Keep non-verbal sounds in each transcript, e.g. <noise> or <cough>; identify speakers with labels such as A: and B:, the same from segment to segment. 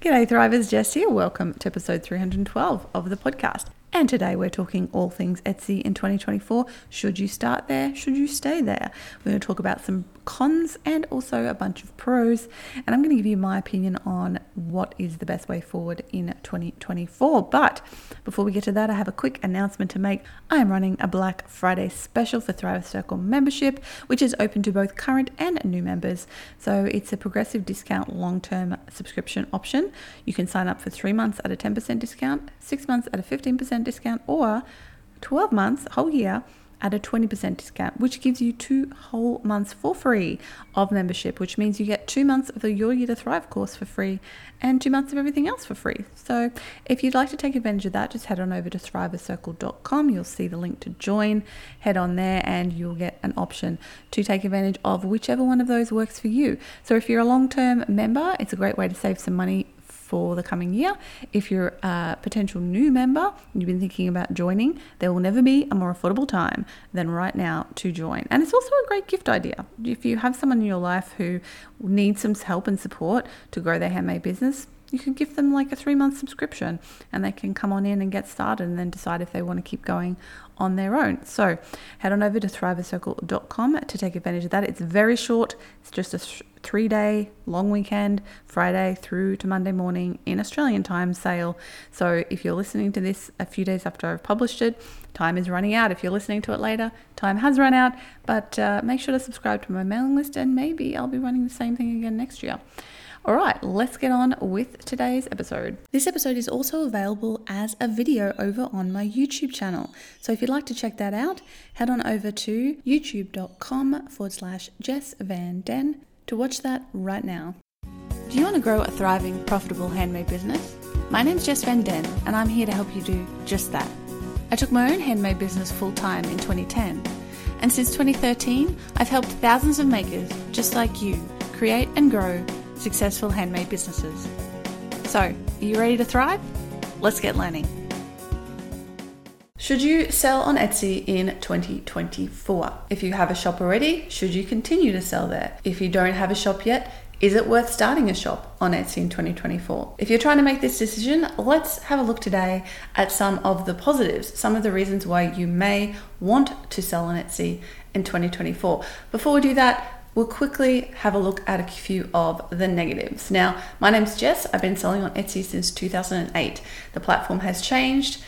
A: G'day, Thrivers. Jess here. Welcome to episode 312 of the podcast. And today we're talking all things Etsy in 2024. Should you start there? Should you stay there? We're going to talk about some cons and also a bunch of pros. And I'm going to give you my opinion on what is the best way forward in 2024. But before we get to that, I have a quick announcement to make. I am running a Black Friday special for Thriver Circle membership, which is open to both current and new members. So it's a progressive discount long term subscription option. You can sign up for three months at a 10% discount, six months at a 15% discount, or 12 months, whole year at a 20% discount, which gives you two whole months for free of membership, which means you get two months of the Your Year to Thrive course for free and two months of everything else for free. So if you'd like to take advantage of that, just head on over to thrivercircle.com. You'll see the link to join. Head on there and you'll get an option to take advantage of whichever one of those works for you. So if you're a long term member, it's a great way to save some money for the coming year. If you're a potential new member and you've been thinking about joining, there will never be a more affordable time than right now to join. And it's also a great gift idea. If you have someone in your life who needs some help and support to grow their handmade business, you can give them like a three month subscription and they can come on in and get started and then decide if they want to keep going on their own. So head on over to thrivercircle.com to take advantage of that. It's very short, it's just a three day long weekend, Friday through to Monday morning in Australian time sale. So if you're listening to this a few days after I've published it, time is running out. If you're listening to it later, time has run out. But uh, make sure to subscribe to my mailing list and maybe I'll be running the same thing again next year. All right, let's get on with today's episode. This episode is also available as a video over on my YouTube channel. So if you'd like to check that out, head on over to youtube.com forward slash Jess Van Den to watch that right now. Do you want to grow a thriving, profitable handmade business? My name's Jess Van Den, and I'm here to help you do just that. I took my own handmade business full time in 2010, and since 2013, I've helped thousands of makers just like you create and grow successful handmade businesses. So, are you ready to thrive? Let's get learning. Should you sell on Etsy in 2024? If you have a shop already, should you continue to sell there? If you don't have a shop yet, is it worth starting a shop on Etsy in 2024? If you're trying to make this decision, let's have a look today at some of the positives, some of the reasons why you may want to sell on Etsy in 2024. Before we do that, we'll quickly have a look at a few of the negatives. Now, my name's Jess. I've been selling on Etsy since 2008. The platform has changed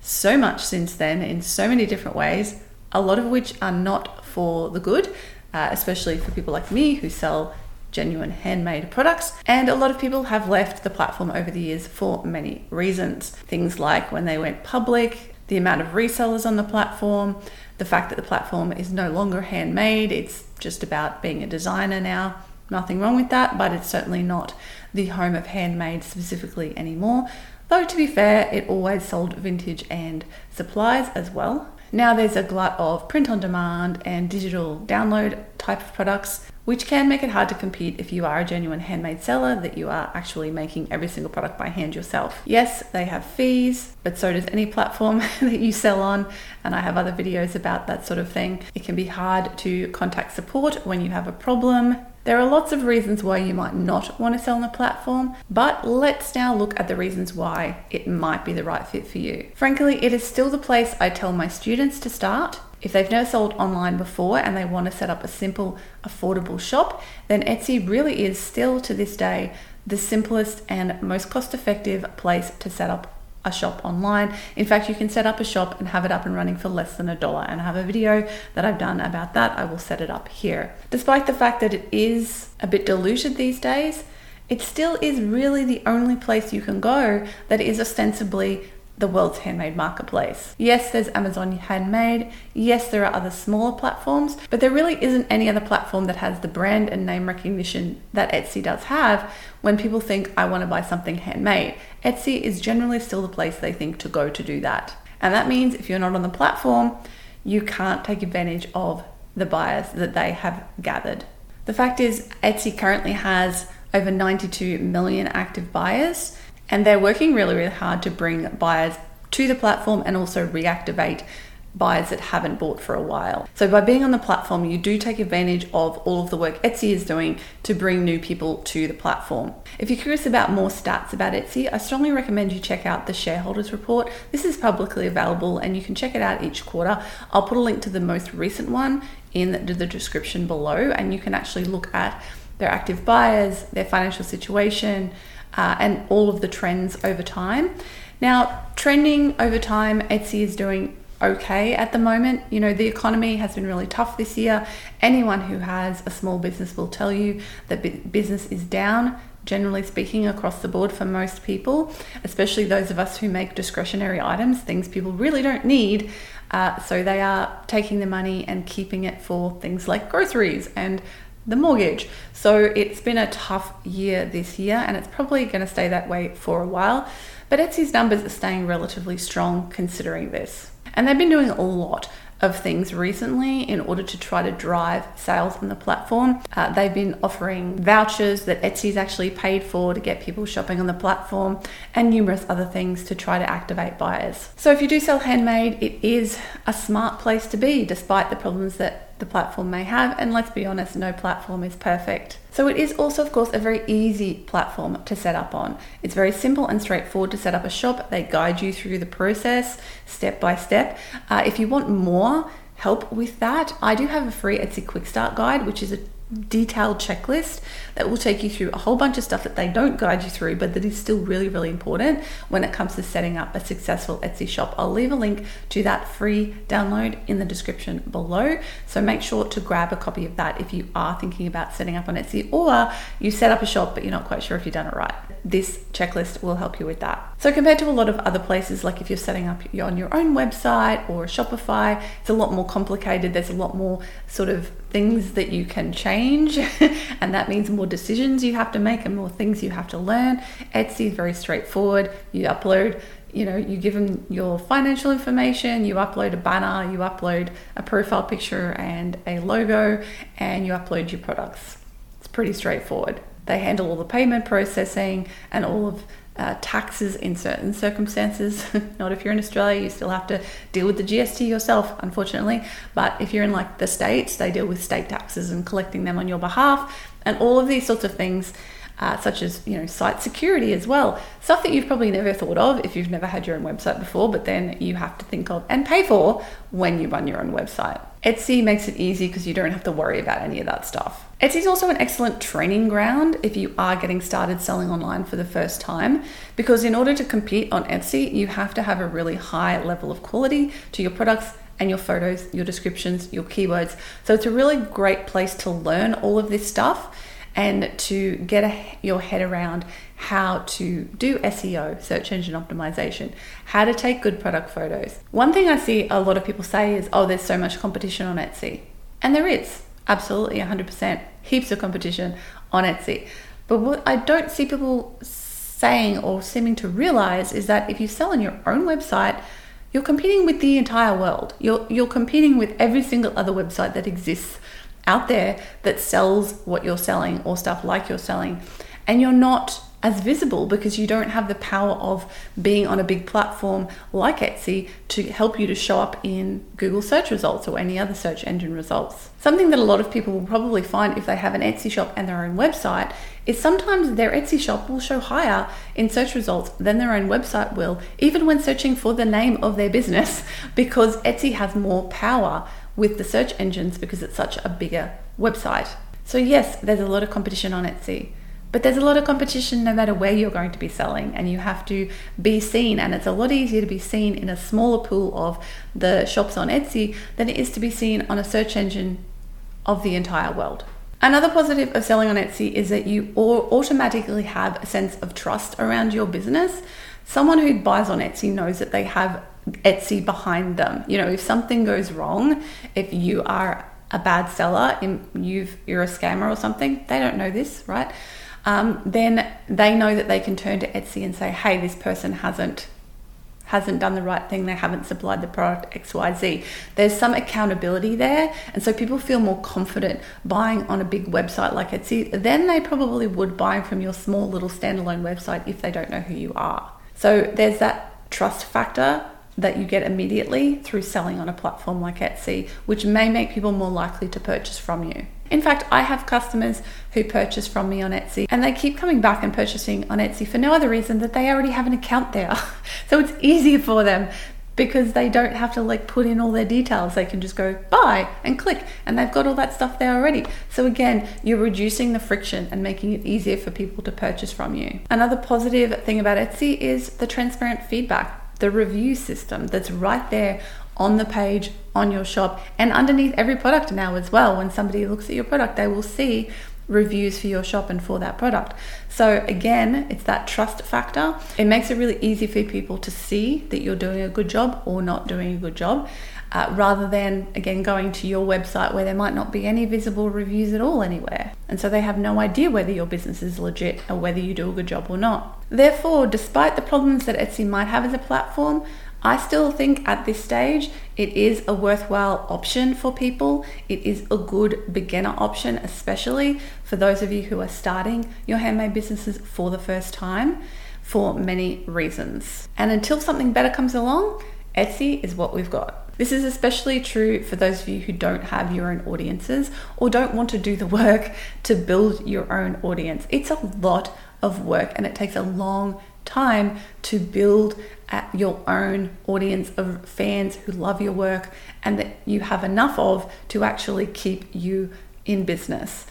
A: so much since then in so many different ways, a lot of which are not for the good, uh, especially for people like me who sell genuine handmade products. And a lot of people have left the platform over the years for many reasons. Things like when they went public, the amount of resellers on the platform, the fact that the platform is no longer handmade, it's just about being a designer now. Nothing wrong with that, but it's certainly not the home of handmade specifically anymore. Though, to be fair, it always sold vintage and supplies as well. Now there's a glut of print on demand and digital download type of products, which can make it hard to compete if you are a genuine handmade seller that you are actually making every single product by hand yourself. Yes, they have fees, but so does any platform <laughs> that you sell on, and I have other videos about that sort of thing. It can be hard to contact support when you have a problem there are lots of reasons why you might not want to sell on a platform, but let's now look at the reasons why it might be the right fit for you. Frankly, it is still the place I tell my students to start. If they've never sold online before and they want to set up a simple, affordable shop, then Etsy really is still to this day the simplest and most cost effective place to set up a shop online. In fact, you can set up a shop and have it up and running for less than a dollar. And I have a video that I've done about that. I will set it up here. Despite the fact that it is a bit diluted these days, it still is really the only place you can go that is ostensibly the world's handmade marketplace. Yes, there's Amazon Handmade. Yes, there are other smaller platforms, but there really isn't any other platform that has the brand and name recognition that Etsy does have when people think, I want to buy something handmade. Etsy is generally still the place they think to go to do that. And that means if you're not on the platform, you can't take advantage of the buyers that they have gathered. The fact is, Etsy currently has over 92 million active buyers and they're working really, really hard to bring buyers to the platform and also reactivate buyers that haven't bought for a while. So by being on the platform, you do take advantage of all of the work Etsy is doing to bring new people to the platform. If you're curious about more stats about Etsy, I strongly recommend you check out the shareholders report. This is publicly available and you can check it out each quarter. I'll put a link to the most recent one in the description below and you can actually look at their active buyers, their financial situation, uh, and all of the trends over time. Now, trending over time, Etsy is doing okay at the moment. You know, the economy has been really tough this year. Anyone who has a small business will tell you that business is down, generally speaking, across the board for most people, especially those of us who make discretionary items, things people really don't need. Uh, so they are taking the money and keeping it for things like groceries and the mortgage. So it's been a tough year this year, and it's probably going to stay that way for a while. But Etsy's numbers are staying relatively strong considering this. And they've been doing a lot of things recently in order to try to drive sales on the platform. Uh, they've been offering vouchers that Etsy's actually paid for to get people shopping on the platform and numerous other things to try to activate buyers. So if you do sell handmade, it is a smart place to be despite the problems that the platform may have. And let's be honest, no platform is perfect. So it is also, of course, a very easy platform to set up on. It's very simple and straightforward to set up a shop. They guide you through the process step by step. Uh, if you want more help with that, I do have a free Etsy Quick Start guide, which is a detailed checklist that will take you through a whole bunch of stuff that they don't guide you through, but that is still really, really important when it comes to setting up a successful Etsy shop. I'll leave a link to that free download in the description below. So make sure to grab a copy of that if you are thinking about setting up on Etsy or you set up a shop but you're not quite sure if you've done it right. This checklist will help you with that. So, compared to a lot of other places, like if you're setting up on your own website or Shopify, it's a lot more complicated. There's a lot more sort of things that you can change, <laughs> and that means more decisions you have to make and more things you have to learn. Etsy is very straightforward. You upload, you know, you give them your financial information, you upload a banner, you upload a profile picture and a logo, and you upload your products. It's pretty straightforward. They handle all the payment processing and all of uh, taxes in certain circumstances. <laughs> Not if you're in Australia, you still have to deal with the GST yourself, unfortunately. But if you're in like the States, they deal with state taxes and collecting them on your behalf, and all of these sorts of things uh, such as you know site security as well stuff that you've probably never thought of if you've never had your own website before but then you have to think of and pay for when you run your own website etsy makes it easy because you don't have to worry about any of that stuff etsy is also an excellent training ground if you are getting started selling online for the first time because in order to compete on etsy you have to have a really high level of quality to your products and your photos, your descriptions, your keywords. So it's a really great place to learn all of this stuff and to get a, your head around how to do SEO, search engine optimization, how to take good product photos. One thing I see a lot of people say is, oh, there's so much competition on Etsy. And there is, absolutely 100%, heaps of competition on Etsy. But what I don't see people saying or seeming to realize is that if you sell on your own website, you're competing with the entire world. You're, you're competing with every single other website that exists out there that sells what you're selling or stuff like you're selling, and you're not as visible because you don't have the power of being on a big platform like Etsy to help you to show up in Google search results or any other search engine results. Something that a lot of people will probably find if they have an Etsy shop and their own website is sometimes their Etsy shop will show higher in search results than their own website will, even when searching for the name of their business, <laughs> because Etsy has more power with the search engines because it's such a bigger website. So, yes, there's a lot of competition on Etsy, but there's a lot of competition no matter where you're going to be selling, and you have to be seen. And it's a lot easier to be seen in a smaller pool of the shops on Etsy than it is to be seen on a search engine of the entire world. Another positive of selling on Etsy is that you automatically have a sense of trust around your business. Someone who buys on Etsy knows that they have Etsy behind them. You know, if something goes wrong, if you are a bad seller, you've, you're a scammer or something, they don't know this, right? Um, then they know that they can turn to Etsy and say, hey, this person hasn't hasn't done the right thing, they haven't supplied the product XYZ. There's some accountability there, and so people feel more confident buying on a big website like Etsy than they probably would buying from your small little standalone website if they don't know who you are. So there's that trust factor that you get immediately through selling on a platform like Etsy, which may make people more likely to purchase from you. In fact, I have customers who purchase from me on Etsy and they keep coming back and purchasing on Etsy for no other reason that they already have an account there. <laughs> so it's easier for them because they don't have to like put in all their details. They can just go buy and click and they've got all that stuff there already. So again, you're reducing the friction and making it easier for people to purchase from you. Another positive thing about Etsy is the transparent feedback, the review system that's right there on the page on your shop and underneath every product now as well. When somebody looks at your product, they will see reviews for your shop and for that product. So again, it's that trust factor. It makes it really easy for people to see that you're doing a good job or not doing a good job. Uh, rather than again going to your website where there might not be any visible reviews at all anywhere. And so they have no idea whether your business is legit or whether you do a good job or not. Therefore, despite the problems that Etsy might have as a platform, I still think at this stage it is a worthwhile option for people. It is a good beginner option, especially for those of you who are starting your handmade businesses for the first time for many reasons. And until something better comes along, Etsy is what we've got. This is especially true for those of you who don't have your own audiences or don't want to do the work to build your own audience. It's a lot of work and it takes a long time to build your own audience of fans who love your work and that you have enough of to actually keep you in business.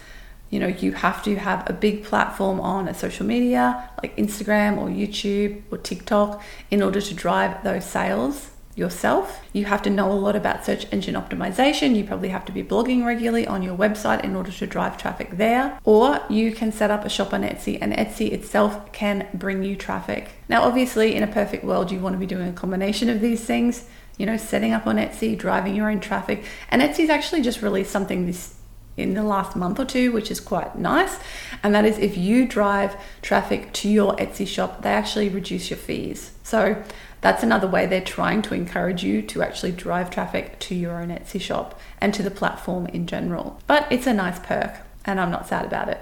A: You know, you have to have a big platform on a social media like Instagram or YouTube or TikTok in order to drive those sales yourself. You have to know a lot about search engine optimization. You probably have to be blogging regularly on your website in order to drive traffic there. Or you can set up a shop on Etsy, and Etsy itself can bring you traffic. Now, obviously, in a perfect world, you want to be doing a combination of these things. You know, setting up on Etsy, driving your own traffic. And Etsy's actually just released something this in the last month or two, which is quite nice. And that is if you drive traffic to your Etsy shop, they actually reduce your fees. So that's another way they're trying to encourage you to actually drive traffic to your own Etsy shop and to the platform in general. But it's a nice perk, and I'm not sad about it.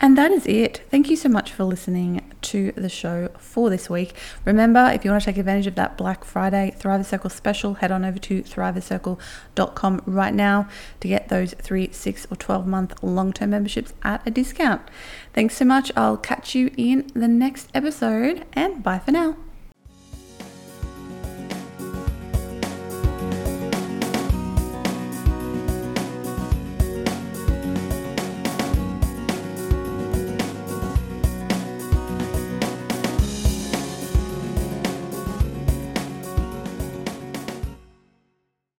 A: And that is it. Thank you so much for listening to the show for this week. Remember, if you want to take advantage of that Black Friday Thriver Circle special, head on over to thrivercircle.com right now to get those three, six, or 12 month long term memberships at a discount. Thanks so much. I'll catch you in the next episode, and bye for now.